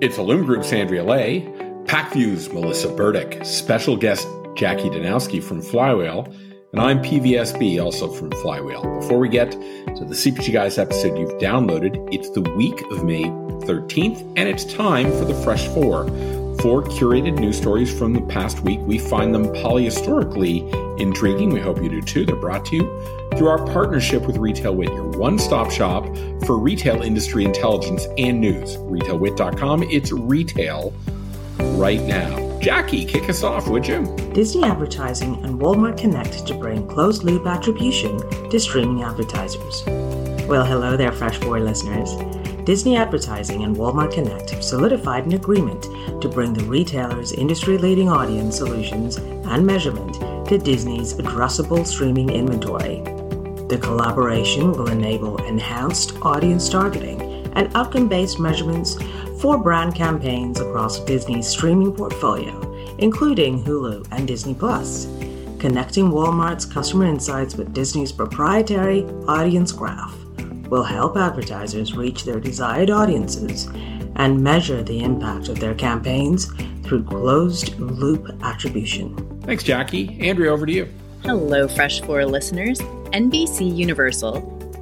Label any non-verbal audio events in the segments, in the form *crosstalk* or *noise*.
It's Illum Group's Andrea Leigh, Pacvue's Melissa Burdick, special guest Jackie Danowski from Flywheel, and I'm PVSB, also from Flywheel. Before we get to the CPG Guys episode you've downloaded, it's the week of May 13th, and it's time for the Fresh Four. Four curated news stories from the past week. We find them polyhistorically intriguing. We hope you do too. They're brought to you through our partnership with Retail Wit, your one stop shop for retail industry intelligence and news. RetailWit.com. It's retail right now. Jackie, kick us off, would you? Disney Advertising and Walmart Connect to bring closed loop attribution to streaming advertisers. Well, hello there, Fresh Four listeners. Disney Advertising and Walmart Connect have solidified an agreement to bring the retailer's industry leading audience solutions and measurement to Disney's addressable streaming inventory. The collaboration will enable enhanced audience targeting and outcome based measurements for brand campaigns across Disney's streaming portfolio, including Hulu and Disney Plus, connecting Walmart's customer insights with Disney's proprietary audience graph will help advertisers reach their desired audiences and measure the impact of their campaigns through closed loop attribution. Thanks, Jackie. Andrea, over to you. Hello, Fresh Four listeners. NBC Universal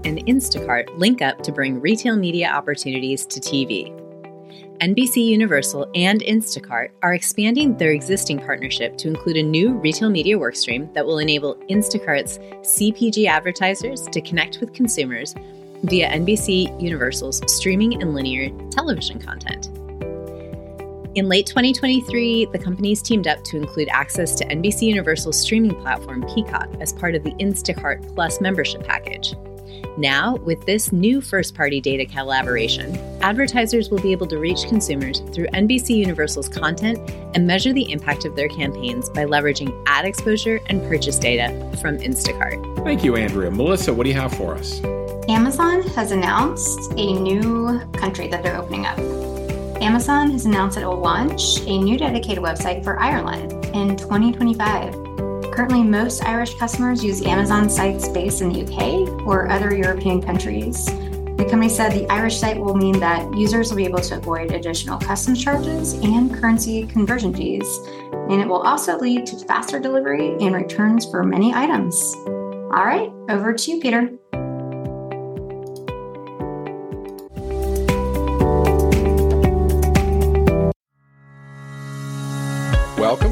and Instacart link up to bring retail media opportunities to TV. NBC Universal and Instacart are expanding their existing partnership to include a new retail media workstream that will enable Instacart's CPG advertisers to connect with consumers via NBC Universal's streaming and linear television content. In late 2023, the companies teamed up to include access to NBC Universal's streaming platform Peacock as part of the Instacart Plus membership package. Now, with this new first party data collaboration, advertisers will be able to reach consumers through NBC Universal's content and measure the impact of their campaigns by leveraging ad exposure and purchase data from Instacart. Thank you, Andrea. Melissa, what do you have for us? Amazon has announced a new country that they're opening up. Amazon has announced it will launch a new dedicated website for Ireland in 2025. Currently, most Irish customers use Amazon sites based in the UK or other European countries. The company said the Irish site will mean that users will be able to avoid additional customs charges and currency conversion fees, and it will also lead to faster delivery and returns for many items. All right, over to you, Peter.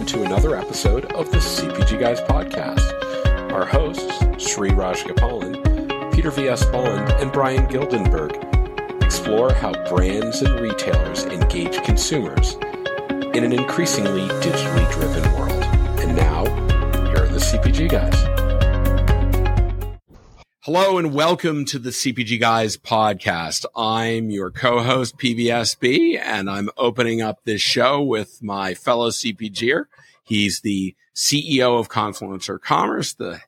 To another episode of the CPG Guys podcast. Our hosts, Sri Rajagopalan, Peter V.S. Bond, and Bryan Gildenberg, explore how brands and retailers engage consumers in an increasingly digitally driven world. And now, here are the CPG Guys. Hello and welcome to the CPG Guys podcast. I'm your co-host PVSB and I'm opening up this show with my fellow CPGer. He's the CEO of Confluencer Commerce, the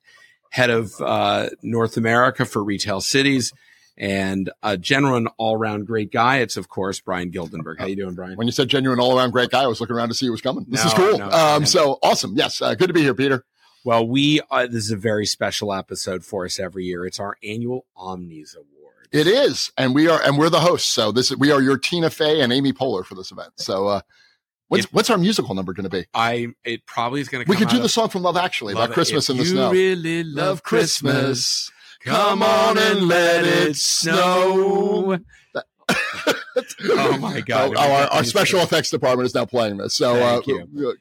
head of uh, North America for Retail Cities, and a genuine all-around great guy. It's of course Bryan Gildenberg. How you doing, Bryan? When you said genuine all-around great guy, I was looking around to see who was coming. This No, is cool. no, um, so awesome. Yes, uh, good to be here, Peter. Well, we uh, this is a very special episode for us every year. It's our annual OMNIES Award. It is, and we are, and we're the hosts. So this is, we are your Tina Fey and Amy Poehler for this event. So uh, what's what's our musical number going to be? I it probably is going to. We could do the song from Love Actually Love about it. Christmas If in the you snow. really love Christmas. Come on and let it snow. Oh my *laughs* God. Oh, our, our special effects department is now playing this. So uh,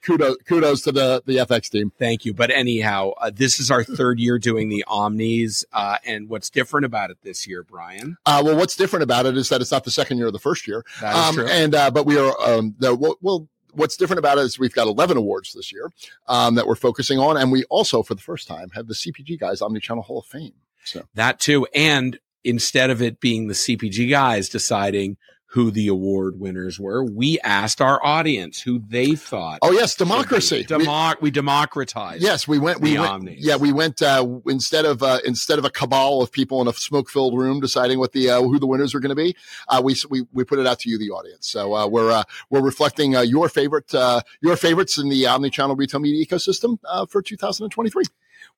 kudos kudos to the the FX team. Thank you. But anyhow, uh, this is our third year doing the OMNIES, uh, and what's different about it this year, Bryan? Uh, well, what's different about it is that it's not the second year of the first year. Um, true. And uh, but we are um, the, well, well. What's different about it is we've got 11 awards this year um, that we're focusing on, and we also, for the first time, have the CPG Guys Omnichannel Hall of Fame. So that too, and instead of it being the CPG guys deciding who the award winners were, we asked our audience who they thought. Oh yes, democracy. We- Democ- we, democratized. yes, we went. We The went. OMNIES. Yeah, we went uh, instead of uh, instead of a cabal of people in a smoke-filled room deciding what the uh, who the winners were going to be. Uh, we, we we put it out to you, the audience. So uh, we're uh, we're reflecting uh, your favorite uh, your favorites in the omnichannel retail media ecosystem uh, for 2023.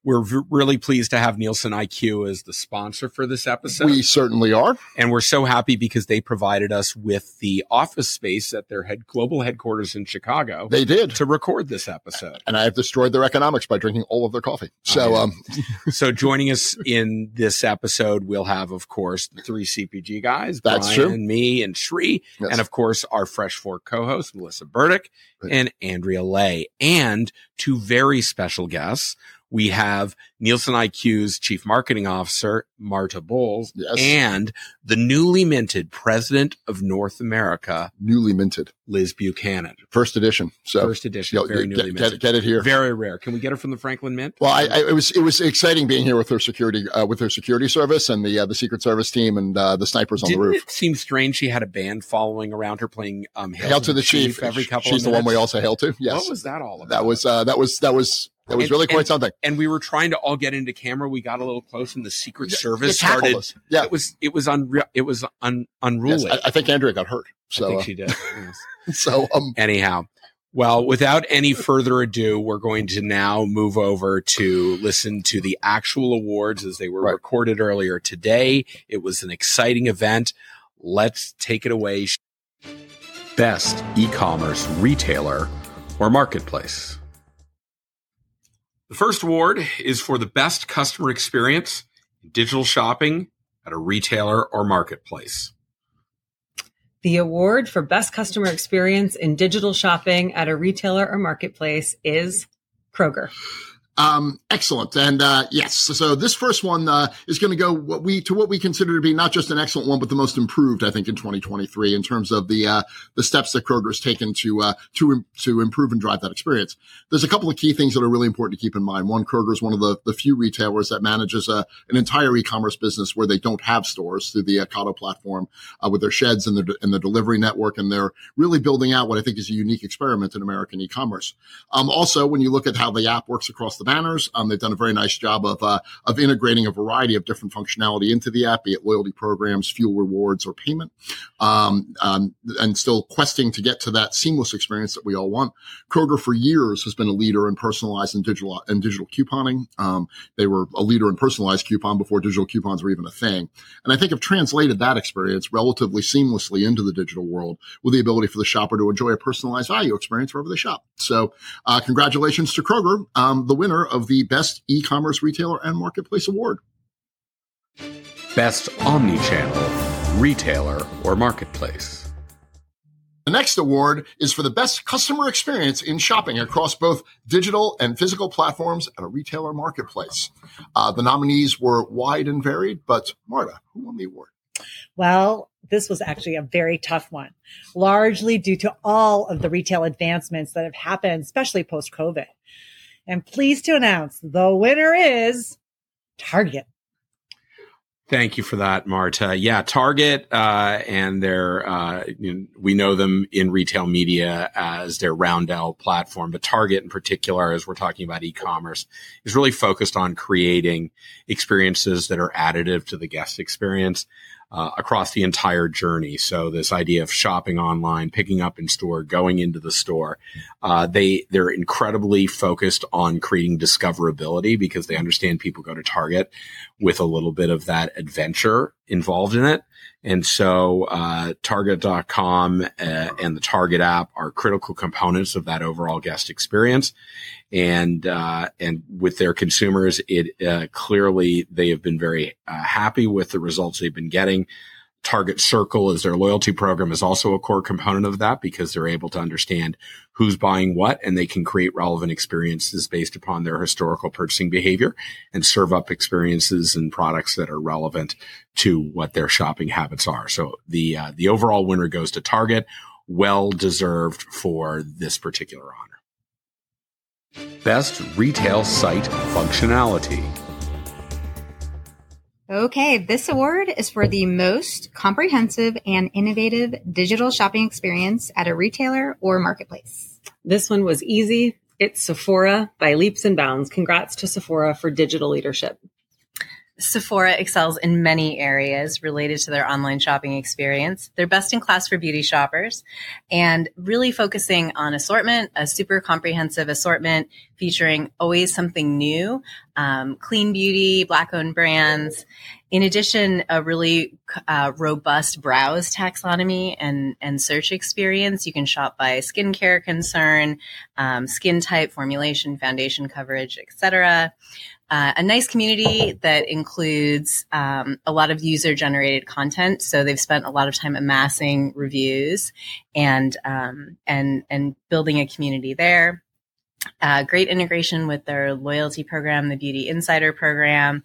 We're v- really pleased to have Nielsen IQ as the sponsor for this episode. We certainly are. And we're so happy because they provided us with the office space at their head global headquarters in Chicago. They did. To record this episode. And I have destroyed their economics by drinking all of their coffee. So, um, *laughs* so joining us in this episode, we'll have, of course, the three CPG guys, That's Brian true. and me and Sri, Yes. and of course our Fresh Four co-host Melissa Burdick Right. and Andrea Leigh, and two very special guests. We have Nielsen IQ's Chief Marketing Officer Marta Bowles Yes. and the newly minted President of North America, newly minted. Liz Buchanan. First edition. So, First edition, you know, very get, minted. get it here. Very rare. Can we get her from the Franklin Mint? Well, I, I, it was it was exciting being here with her security uh, with her security service and the uh, the Secret Service team and uh, the snipers on Didn't the roof. it seem strange she had a band following around her playing um, Hail to the chief. every couple She's the one we also hail to. Yes, What was that all about? that was uh, that was that was that was And- really quite and- something. and we were trying to all get into camera. We got a little close, and the Secret Yeah, Service started. us. Yeah, It was it was unreal. It was un, yes, unruly. I, I think Andrea got hurt. I So think uh, she did. *laughs* Yes. so um, Anyhow, well, without any further ado, we're going to now move over to listen to the actual awards as they were Right. recorded earlier today. It was an exciting event. Let's take it away. Best e-commerce retailer or marketplace. The first award is for the best customer experience in digital shopping at a retailer or marketplace. The award for best customer experience in digital shopping at a retailer or marketplace is Kroger. Um, excellent. And uh, yes, so this first one uh, is going to go what we to what we consider to be not just an excellent one, but the most improved, I think, in 2023 in terms of the uh, the steps that Kroger has taken to uh, to to improve and drive that experience. There's a couple of key things that are really important to keep in mind. One, Kroger is one of the the few retailers that manages a, an entire e-commerce business where they don't have stores through the Ocado platform uh, with their sheds and the and the delivery network, and they're really building out what I think is a unique experiment in American e-commerce. Um, also, when you look at how the app works across the banners, um, they've done a very nice job of uh, of integrating a variety of different functionality into the app, be it loyalty programs, fuel rewards, or payment, um, um, and still questing to get to that seamless experience that we all want. Kroger for years has been a leader in personalized and digital and digital couponing. Um, they were a leader in personalized coupon before digital coupons were even a thing, and I think have translated that experience relatively seamlessly into the digital world with the ability for the shopper to enjoy a personalized value experience wherever they shop. So, uh, congratulations to Kroger, um, the winner of the Best E-commerce Retailer and Marketplace Award. Best omni-channel retailer or marketplace. The next award is for the best customer experience in shopping across both digital and physical platforms at a retailer marketplace. Uh, the nominees were wide and varied, but Marta, who won the award? Well, this was actually a very tough one, largely due to all of the retail advancements that have happened, especially post COVID. And pleased to announce the winner is Target. Thank you for that, Marta. Yeah, Target uh, and their uh, you know, we know them in retail media as their Roundel platform, but Target in particular, as we're talking about e-commerce, is really focused on creating experiences that are additive to the guest experience uh, across the entire journey. So this idea of shopping online, picking up in store, going into the store, uh, they they're incredibly focused on creating discoverability because they understand people go to Target with a little bit of that adventure involved in it. And so, uh, target.com uh, and the Target app are critical components of that overall guest experience. And, uh, and with their consumers, it, uh, clearly they have been very uh, happy with the results they've been getting. Target Circle is their loyalty program is also a core component of that because they're able to understand who's buying what and they can create relevant experiences based upon their historical purchasing behavior and serve up experiences and products that are relevant to what their shopping habits are. So the uh, the overall winner goes to Target, well deserved for this particular honor. Best retail site functionality. Okay, this award is for the most comprehensive and innovative digital shopping experience at a retailer or marketplace. This one was easy. It's Sephora by leaps and bounds. Congrats to Sephora for digital leadership. Sephora excels in many areas related to their online shopping experience. They're best in class for beauty shoppers and really focusing on assortment, a super comprehensive assortment featuring always something new, um, clean beauty, black owned brands. In addition, a really uh, robust browse taxonomy and, and search experience. You can shop by skincare concern, um, skin type, formulation, foundation coverage, etc uh, a nice community that includes um, a lot of user generated content. So they've spent a lot of time amassing reviews and um, and and building a community there. Uh, great integration with their loyalty program, the Beauty Insider program,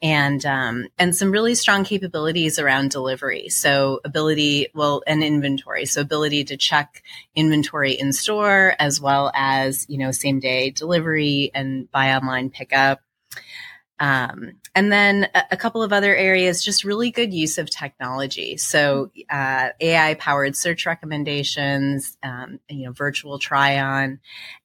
and um, and some really strong capabilities around delivery. So ability, well, and inventory. So ability to check inventory in store as well as you know same day delivery and buy online pickup. Um, and then a, a, couple of other areas, just really good use of technology. So uh, AI powered search recommendations, um, you know, virtual try on,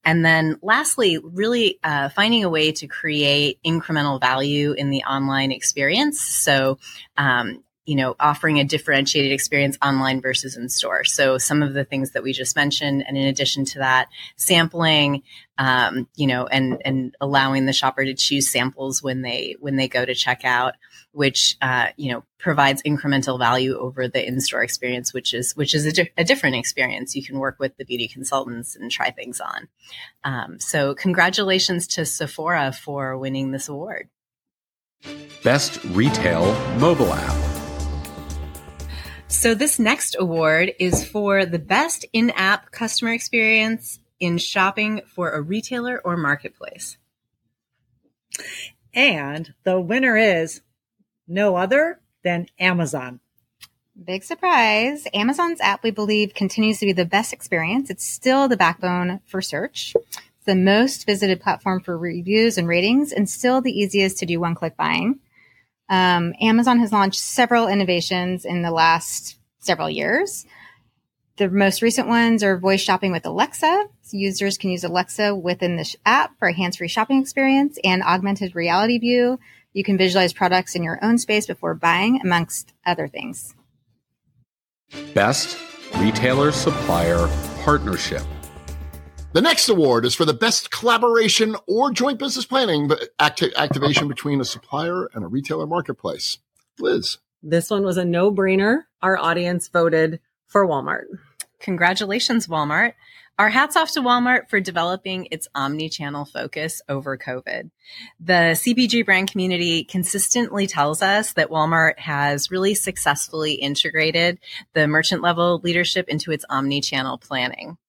and then lastly, really uh, finding a way to create incremental value in the online experience. So um, you know, offering a differentiated experience online versus in store. So some of the things that we just mentioned, and in addition to that, sampling, um, you know, and and allowing the shopper to choose samples when they when they go to checkout, which uh, you know provides incremental value over the in-store experience, which is which is a, di- a, different experience. You can work with the beauty consultants and try things on. Um, so congratulations to Sephora for winning this award. Best Retail Mobile App. So this next award is for the best in-app customer experience in shopping for a retailer or marketplace. And the winner is no other than Amazon. Big surprise. Amazon's app, we believe, continues to be the best experience. It's still the backbone for search. It's the most visited platform for reviews and ratings and still the easiest to do one click buying. Um, Amazon has launched several innovations in the last several years. The most recent ones are voice shopping with Alexa. So users can use Alexa within the app for a hands-free shopping experience and augmented reality view. You can visualize products in your own space before buying, amongst other things. Best Retailer Supplier Partnership. The next award is for the best collaboration or joint business planning acti- activation between a supplier and a retailer marketplace. Liz. This one was a no brainer. Our audience voted for Walmart. Congratulations, Walmart. Our hats off to Walmart for developing its omni channel focus over COVID. The CPG brand community consistently tells us that Walmart has really successfully integrated the merchant level leadership into its omni channel planning.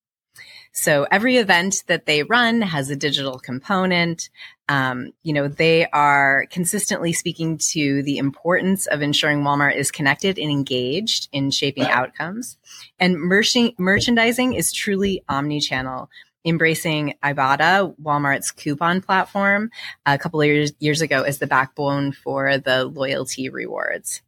So every event that they run has a digital component. Um, you know, they are consistently speaking to the importance of ensuring Walmart is connected and engaged in shaping outcomes. And merchandising is truly omni-channel embracing Ibotta, Walmart's coupon platform, a couple of years, years ago as the backbone for the loyalty rewards.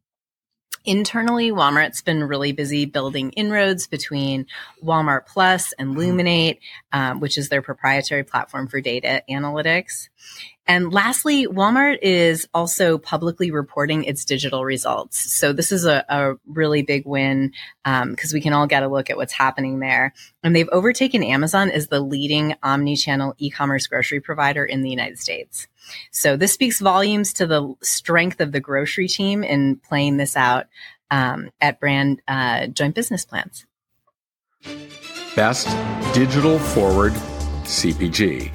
Internally, Walmart's been really busy building inroads between Walmart Plus and Luminate, um, which is their proprietary platform for data analytics. And lastly, Walmart is also publicly reporting its digital results. So this is a, a really big win because um, we can all get a look at what's happening there. And they've overtaken Amazon as the leading omni-channel e-commerce grocery provider in the United States. So this speaks volumes to the strength of the grocery team in playing this out um, at brand uh, joint business plans. Best digital forward CPG.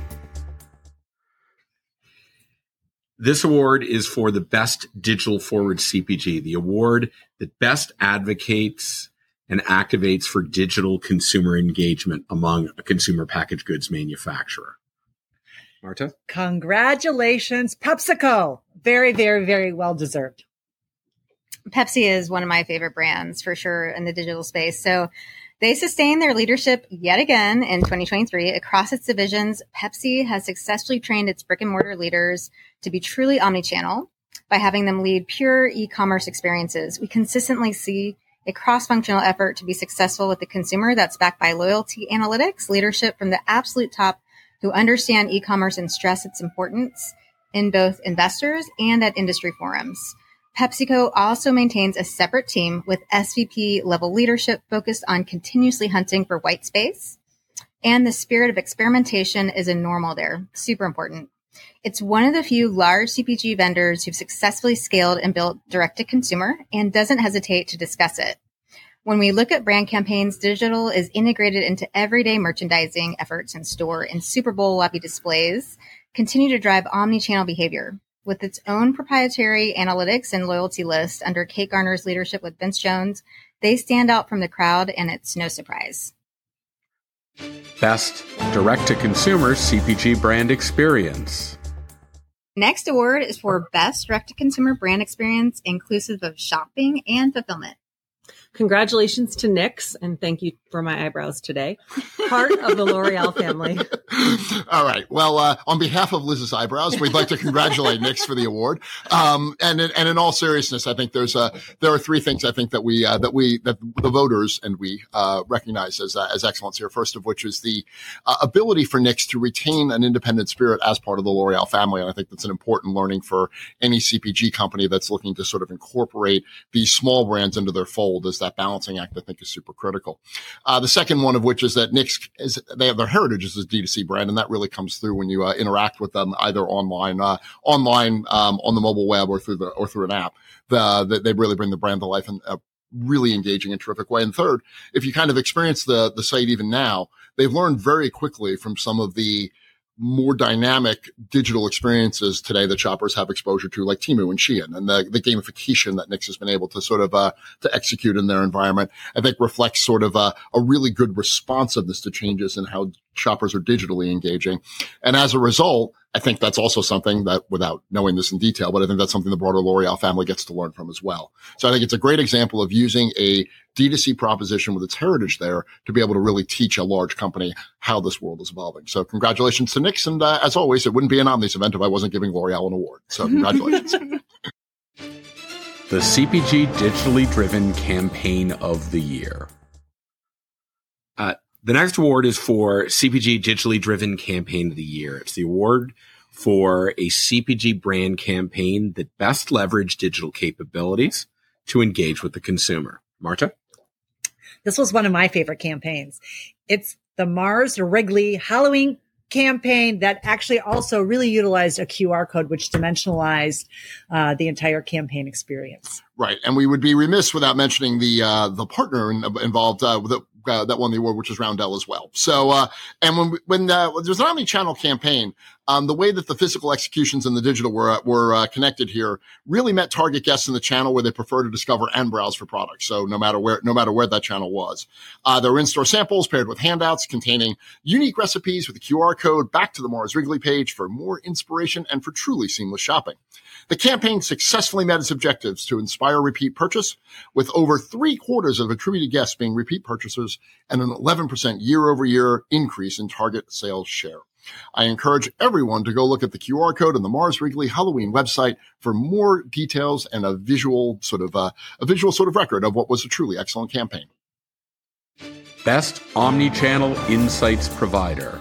This award is for the best digital forward CPG, the award that best advocates and activates for digital consumer engagement among a consumer packaged goods manufacturer. Marta? Congratulations, PepsiCo. Very, very, very well deserved. Pepsi is one of my favorite brands for sure in the digital space. So they sustain their leadership yet again in 2023 across its divisions. Pepsi has successfully trained its brick and mortar leaders to be truly omnichannel by having them lead pure e-commerce experiences. We consistently see a cross-functional effort to be successful with the consumer that's backed by loyalty analytics, leadership from the absolute top who understand e-commerce and stress its importance. in both investors and at industry forums. PepsiCo also maintains a separate team with SVP level leadership focused on continuously hunting for white space. And the spirit of experimentation is a normal there. Super important. It's one of the few large CPG vendors who've successfully scaled and built direct to consumer and doesn't hesitate to discuss it. When we look at brand campaigns, digital is integrated into everyday merchandising efforts in store and Super Bowl lobby displays continue to drive omni-channel behavior. With its own proprietary analytics and loyalty list under Kate Garner's leadership with Vince Jones, they stand out from the crowd and it's no surprise. Best direct to consumer CPG brand experience. Next award is for Best Direct to Consumer Brand Experience, inclusive of shopping and fulfillment. Congratulations to NYX, and thank you for my eyebrows today. Part of the L'Oreal family. *laughs* All right. Well, uh, on behalf of Liz's eyebrows, we'd like to congratulate NYX for the award. Um, and and in all seriousness, I think there's there are three things I think that we uh, that we that the voters and we uh, recognize as uh, as excellence here. First of which is the uh, ability for NYX to retain an independent spirit as part of the L'Oreal family, and I think that's an important learning for any CPG company that's looking to sort of incorporate these small brands into their fold. As that balancing act, I think, is super critical. Uh, the second one of which is that NYX is they have their heritage as a D2C brand, and that really comes through when you uh, interact with them either online, uh, online um, on the mobile web or through the or through an app. The, the, they really bring the brand to life in a really engaging and terrific way. And third, if you kind of experience the the site even now, they've learned very quickly from some of the more dynamic digital experiences today that shoppers have exposure to, like Temu and Shein, and the, the gamification that NYX has been able to sort of uh, to execute in their environment, I think reflects sort of a, a really good responsiveness to changes in how shoppers are digitally engaging. And as a result, I think that's also something that without knowing this in detail, but I think that's something the broader L'Oreal family gets to learn from as well. So I think it's a great example of using a D2C proposition with its heritage there to be able to really teach a large company how this world is evolving. So congratulations to NYX. And uh, as always, it wouldn't be an OMNIES event if I wasn't giving L'Oreal an award. So congratulations. *laughs* the CPG digitally driven campaign of the year. The next award is for CPG Digitally Driven Campaign of the Year. It's the award for a CPG brand campaign that best leveraged digital capabilities to engage with the consumer. Marta? This was one of my favorite campaigns. It's the Mars Wrigley Halloween campaign that actually also really utilized a QR code, which dimensionalized uh, the entire campaign experience. Right, and we would be remiss without mentioning the uh, the partner involved uh, that uh, that won the award, which was Roundel as well. So, uh, and when when uh, there's an omni-channel campaign, um, the way that the physical executions and the digital were were uh, connected here really met target guests in the channel where they prefer to discover and browse for products. So, no matter where no matter where that channel was, uh, there were in-store samples paired with handouts containing unique recipes with a QR code back to the Mars Wrigley page for more inspiration and for truly seamless shopping. The campaign successfully met its objectives to inspire repeat purchase, with over three quarters of attributed guests being repeat purchasers and an 11% year over year increase in target sales share. I encourage everyone to go look at the QR code on the Mars Wrigley Halloween website for more details and a visual sort of uh, a visual sort of record of what was a truly excellent campaign. Best omni-channel insights provider.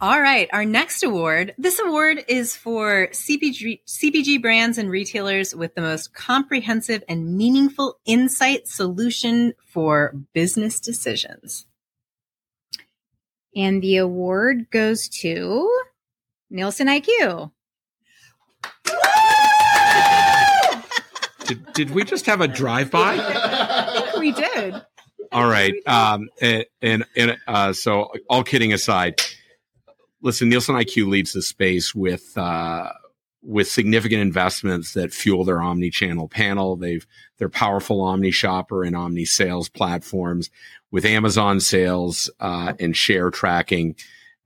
All right, our next award. This award is for CPG, CPG brands and retailers with the most comprehensive and meaningful insight solution for business decisions. And the award goes to Nielsen IQ. did, did we just have a drive-by? I *laughs* think we did. All right. Um, and, and, and uh, so all kidding aside, listen, Nielsen IQ leads the space with uh, with significant investments that fuel their omni-channel panel. They've their powerful omni shopper and omni sales platforms with Amazon sales uh, and share tracking.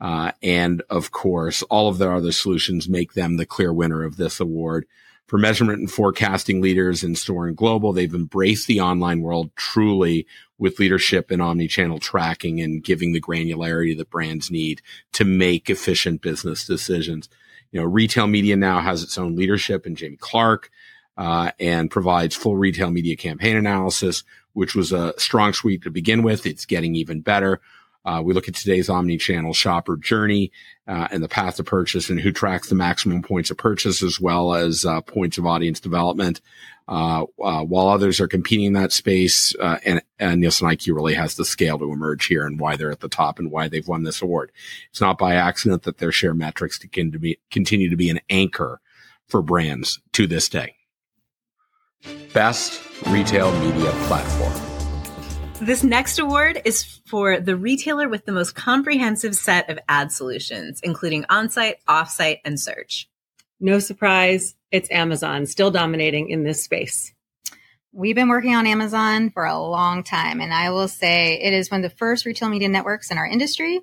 Uh, and of course, all of their other solutions make them the clear winner of this award. For measurement and forecasting leaders in store and global, they've embraced the online world truly with leadership in omni-channel tracking and giving the granularity that brands need to make efficient business decisions. You know, retail media now has its own leadership in Jamie Clark, uh, and provides full retail media campaign analysis, which was a strong suite to begin with. It's getting even better. Uh, we look at today's omni-channel shopper journey uh, and the path to purchase and who tracks the maximum points of purchase as well as uh, points of audience development. Uh, uh, while others are competing in that space, uh, and, and Nielsen IQ really has the scale to emerge here and why they're at the top and why they've won this award. It's not by accident that their share metrics to continue to be an anchor for brands to this day. Best retail media platform. This next award is for the retailer with the most comprehensive set of ad solutions, including on-site, off-site, and search. No surprise, it's Amazon still dominating in this space. We've been working on Amazon for a long time, and I will say it is one of the first retail media networks in our industry.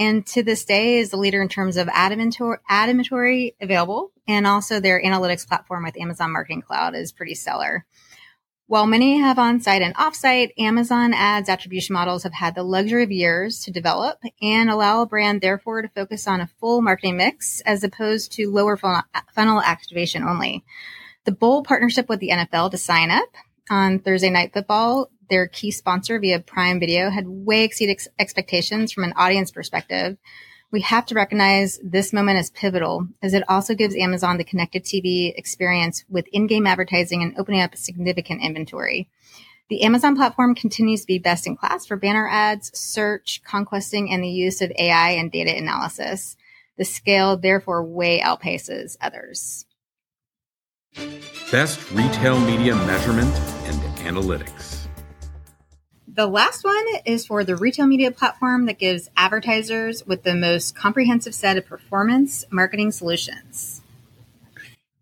And to this day is the leader in terms of ad inventory, ad inventory available. And also their analytics platform with Amazon Marketing Cloud is pretty stellar. While many have on-site and off-site, Amazon ads attribution models have had the luxury of years to develop and allow a brand therefore to focus on a full marketing mix as opposed to lower funnel activation only. The bold partnership with the NFL to sign up on Thursday Night Football, their key sponsor via Prime Video, had way exceeded ex- expectations from an audience perspective we have to recognize this moment as pivotal as it also gives Amazon the connected TV experience with in-game advertising and opening up significant inventory. The Amazon platform continues to be best in class for banner ads, search, conquesting, and the use of AI and data analysis. The scale therefore way outpaces others. Best retail media measurement and analytics. The last one is for the retail media platform that gives advertisers with the most comprehensive set of performance marketing solutions.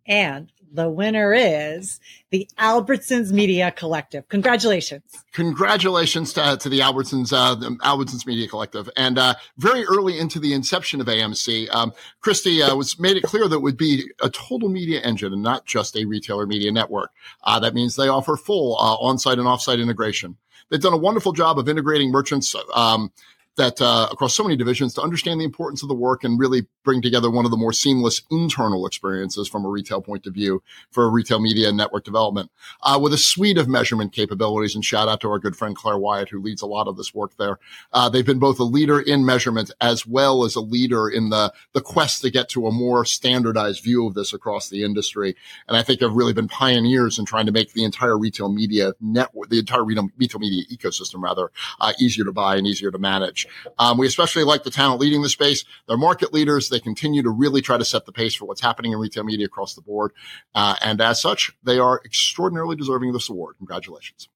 And the winner is the Albertsons Media Collective. Congratulations. Congratulations to, to the Albertsons, uh, the Albertsons Media Collective. And, uh, very early into the inception of AMC, um, Kristi, uh, was made it clear that it would be a total media engine and not just a retailer media network. Uh, that means they offer full, uh, on-site and off-site integration. They've done a wonderful job of integrating merchants um, that uh, across so many divisions to understand the importance of the work and really bring together one of the more seamless internal experiences from a retail point of view for retail media and network development uh, with a suite of measurement capabilities. And shout out to our good friend Claire Wyatt, who leads a lot of this work there. Uh, they've been both a leader in measurement as well as a leader in the, the quest to get to a more standardized view of this across the industry. And I think have really been pioneers in trying to make the entire retail media network, the entire retail, media ecosystem rather, uh, easier to buy and easier to manage. Um, we especially like the talent leading the space. They're market leaders. They continue to really try to set the pace for what's happening in retail media across the board. Uh, and as such, they are extraordinarily deserving of this award. Congratulations.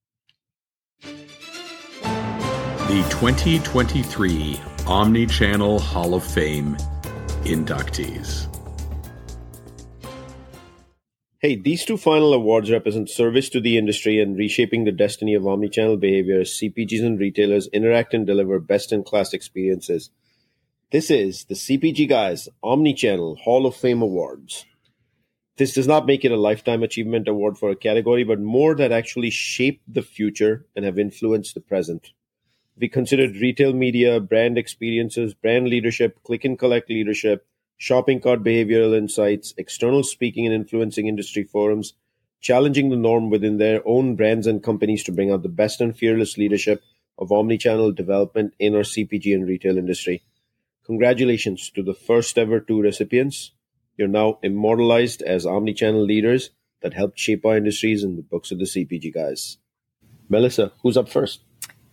The 2023 Omnichannel Hall of Fame inductees. Hey, these two final awards represent service to the industry and reshaping the destiny of omnichannel behavior as CPGs and retailers interact and deliver best in class experiences. This is the CPG Guys Omnichannel Hall of Fame Awards. This does not make it a lifetime achievement award for a category, but more that actually shape the future and have influenced the present. We considered retail media, brand experiences, brand leadership, click and collect leadership, shopping cart behavioral insights, external speaking and influencing industry forums, challenging the norm within their own brands and companies to bring out the best and fearless leadership of omnichannel development in our CPG and retail industry. Congratulations to the first ever two recipients. You're now immortalized as omnichannel leaders that helped shape our industries in the books of the CPG guys. Melissa, who's up first?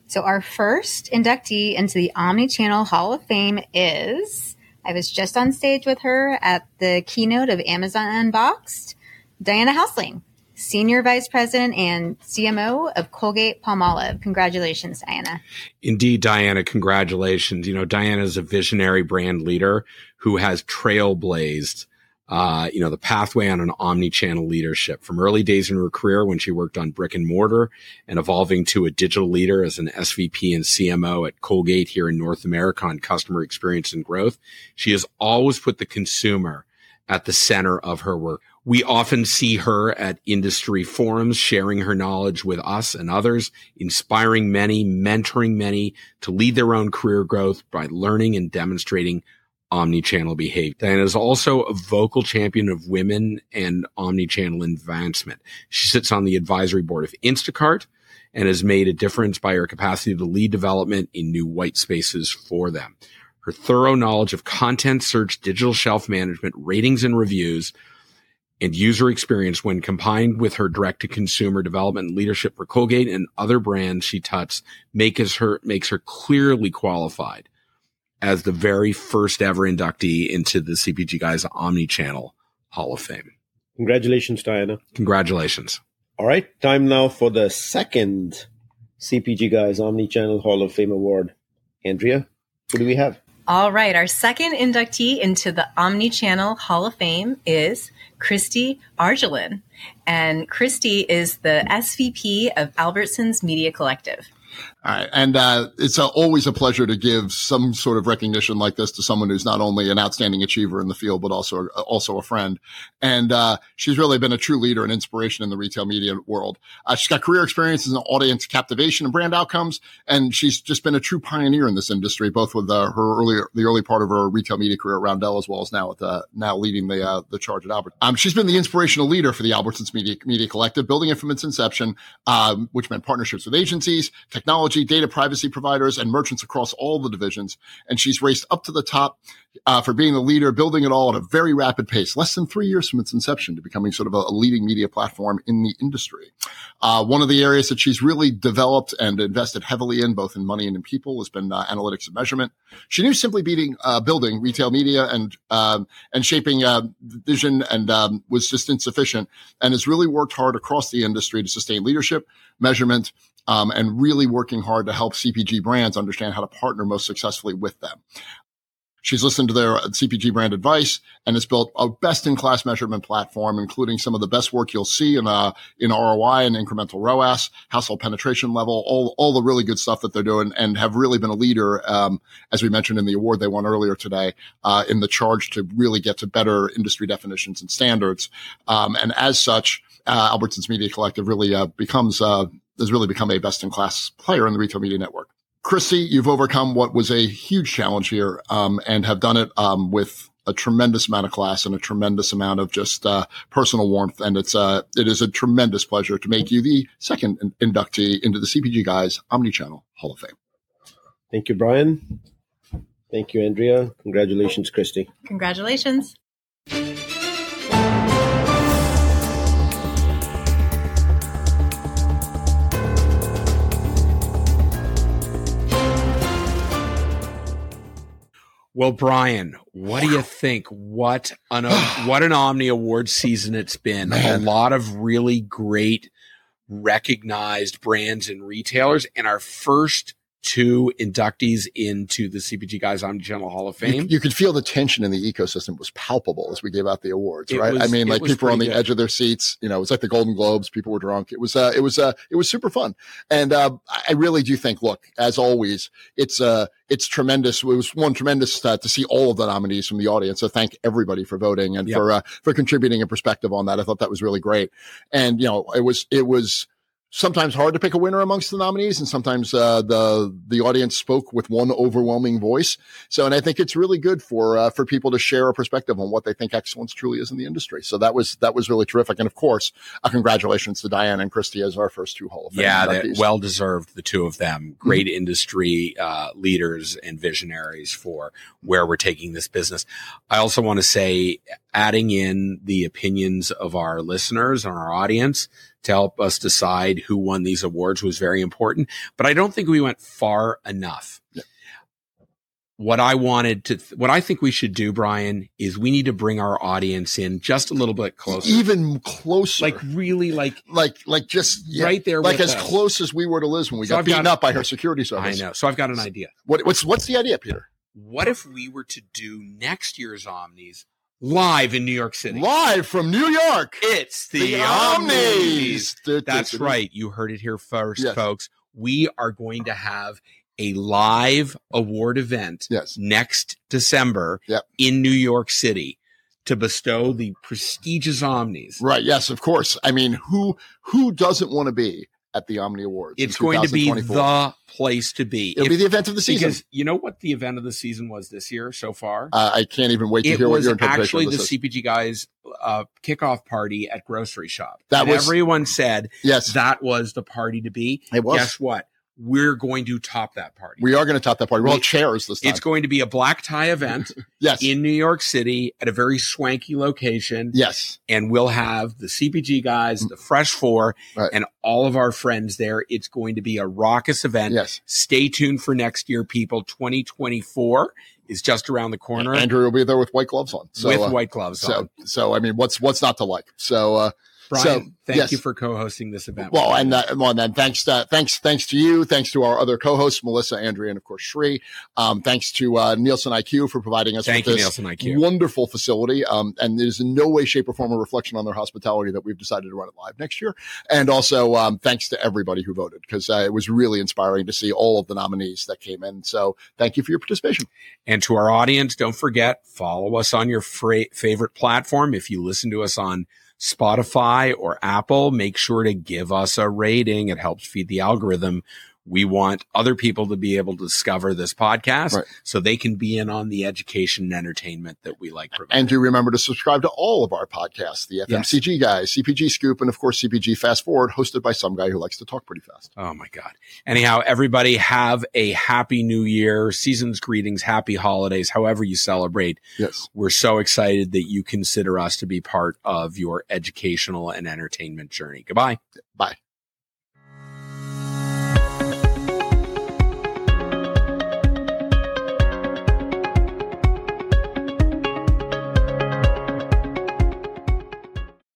So our first inductee into the Omnichannel Hall of Fame is I was just on stage with her at the keynote of Amazon Unboxed. Diana Haussling, Senior Vice President and CMO of Colgate Palmolive. Congratulations, Diana. Indeed, Diana, congratulations. You know, Diana is a visionary brand leader who has trailblazed uh, you know, the pathway on an omni-channel leadership from early days in her career when she worked on brick and mortar and evolving to a digital leader as an SVP and CMO at Colgate here in North America on customer experience and growth. She has always put the consumer at the center of her work. We often see her at industry forums, sharing her knowledge with us and others, inspiring many, mentoring many to lead their own career growth by learning and demonstrating omni-channel behavior. Diana is also a vocal champion of women and omni-channel advancement. She sits on the advisory board of Instacart and has made a difference by her capacity to lead development in new white spaces for them. Her thorough knowledge of content search, digital shelf management, ratings and reviews, and user experience when combined with her direct to consumer development and leadership for Colgate and other brands she touches makes her, makes her clearly qualified as the very first ever inductee into the CPG Guys Omni-Channel Hall of Fame. Congratulations, Diana. Congratulations. All right, time now for the second CPG Guys Omni-Channel Hall of Fame award. Andrea, who do we have? All right, our second inductee into the Omni-Channel Hall of Fame is Kristi Argyilan. And Kristi is the SVP of Albertsons Media Collective. And uh, it's always a pleasure to give some sort of recognition like this to someone who's not only an outstanding achiever in the field, but also also a friend. And uh, she's really been a true leader and inspiration in the retail media world. Uh, she's got career experience in audience captivation and brand outcomes, and she's just been a true pioneer in this industry, both with uh, her earlier the early part of her retail media career at Roundel, as well as now with now leading the uh, the charge at Albert. Um, she's been the inspirational leader for the Albertsons Media Media Collective, building it from its inception, um, which meant partnerships with agencies, technology, data privacy providers, and merchants across all the divisions. And she's raced up to the top uh, for being the leader, building it all at a very rapid pace, less than three years from its inception to becoming sort of a, a leading media platform in the industry. Uh, one of the areas that she's really developed and invested heavily in, both in money and in people, has been uh, analytics and measurement. She knew simply beating, uh, building retail media and um, and shaping uh, vision and um, was just insufficient, and has really worked hard across the industry to sustain leadership, measurement, um, and really working hard to help CPG brands understand how to partner most successfully with them. She's listened to their CPG brand advice and has built a best in class measurement platform, including some of the best work you'll see in, uh, in ROI and incremental ROAS, household penetration level, all, all the really good stuff that they're doing and have really been a leader, um, as we mentioned in the award they won earlier today, uh, in the charge to really get to better industry definitions and standards. Um, and as such, uh, Albertsons Media Collective really, uh, becomes, uh, has really become a best in class player in the retail media network. Kristi, you've overcome what was a huge challenge here, um, and have done it um, with a tremendous amount of class and a tremendous amount of just uh, personal warmth. And it's uh, it is a tremendous pleasure to make you the second inductee into the CPG Guys Omnichannel Hall of Fame. Thank you, Bryan. Thank you, Andrea. Congratulations, Kristi. Congratulations. Well, Bryan, what do you think? What an *sighs* what an Omni Award season it's been. Man. A lot of really great recognized brands and retailers and our first two inductees into the CPG Guys Omnichannel Hall of Fame. You, you, could feel the tension in the ecosystem was palpable as we gave out the awards, it right? Was, I mean, like people were on the good. edge of their seats. You know, it was like the Golden Globes. People were drunk. It was, uh, it was, uh, it was super fun. And, uh, I really do think, look, as always, it's, uh, it's tremendous. It was one tremendous uh, to see all of the nominees from the audience. So thank everybody for voting and yep. for, uh, for contributing a perspective on that. I thought that was really great. And, you know, it was, it was, sometimes hard to pick a winner amongst the nominees and sometimes uh, the the audience spoke with one overwhelming voice. So and i think it's really good for uh, for people to share a perspective on what they think excellence truly is in the industry. So that was that was really terrific. And of course uh, congratulations to diane and kristi as our first two hall of fame yeah well deserved the two of them. Great mm-hmm. industry uh, leaders and visionaries for where we're taking this business. I also want to say adding in the opinions of our listeners and our audience to help us decide who won these awards was very important. But I don't think we went far enough. Yeah. What I wanted to, th- what I think we should do, Bryan, is we need to bring our audience in just a little bit closer, even closer, like really, like, like, like just yeah, right there, like as us. close as we were to Liz when we so got I've beaten got, up by her security service. I know. So I've got an idea. What, what's what's the idea, Peter? What if we were to do next year's OMNIES live in New York City. Live from New York. It's the, the OMNIES. OMNIES. That's right. You heard it here first, yes. folks. We are going to have a live award event yes. next December yep. in New York City to bestow the prestigious OMNIES. Right. Yes, of course. I mean, who who doesn't want to be at the Omni Awards. It's going to be the place to be. It'll If- be the event of the season. Because you know what the event of the season was this year so far? Uh, I can't even wait to it hear what was your interpretation actually the is. CPG guys uh, kickoff party at grocery shop. That And was- everyone said Yes, that was the party to be. it was. Guess what? We're going to top that party. We are going to top that party. We'll We- have chairs this time. it's going to be a black tie event *laughs* yes, in New York City at a very swanky location. yes, And we'll have the CPG guys, the Fresh Four, Right. and all of our friends there. It's going to be a raucous event. yes. Stay tuned for next year, people. 2024 is just around the corner Andrew will be there with white gloves on. So, with uh, white gloves so, on. so I mean, what's what's not to like? So, uh, Bryan, so, thank yes. you for co-hosting this event. Well, and uh, well, then thanks, to, thanks, thanks to you, thanks to our other co-hosts, Melissa, Andrea, and of course Sri. Um, thanks to uh, Nielsen IQ for providing us thank you, with this Nielsen IQ. wonderful facility. Um, and there's in no way, shape, or form a reflection on their hospitality that we've decided to run it live next year. And also, um, thanks to everybody who voted because uh, it was really inspiring to see all of the nominees that came in. So thank you for your participation. And to our audience, don't forget, follow us on your fra- favorite platform. If you listen to us on Spotify or Apple, make sure to give us a rating. It helps feed the algorithm. We want other people to be able to discover this podcast Right. so they can be in on the education and entertainment that we like providing. And do remember to subscribe to all of our podcasts, the FMCG guys, CPG Scoop, and of course, CPG Fast Forward, hosted by some guy who likes to talk pretty fast. Oh my God. Anyhow, everybody have a happy new year, season's greetings, happy holidays, however you celebrate. Yes. We're so excited that you consider us to be part of your educational and entertainment journey. Goodbye. Bye.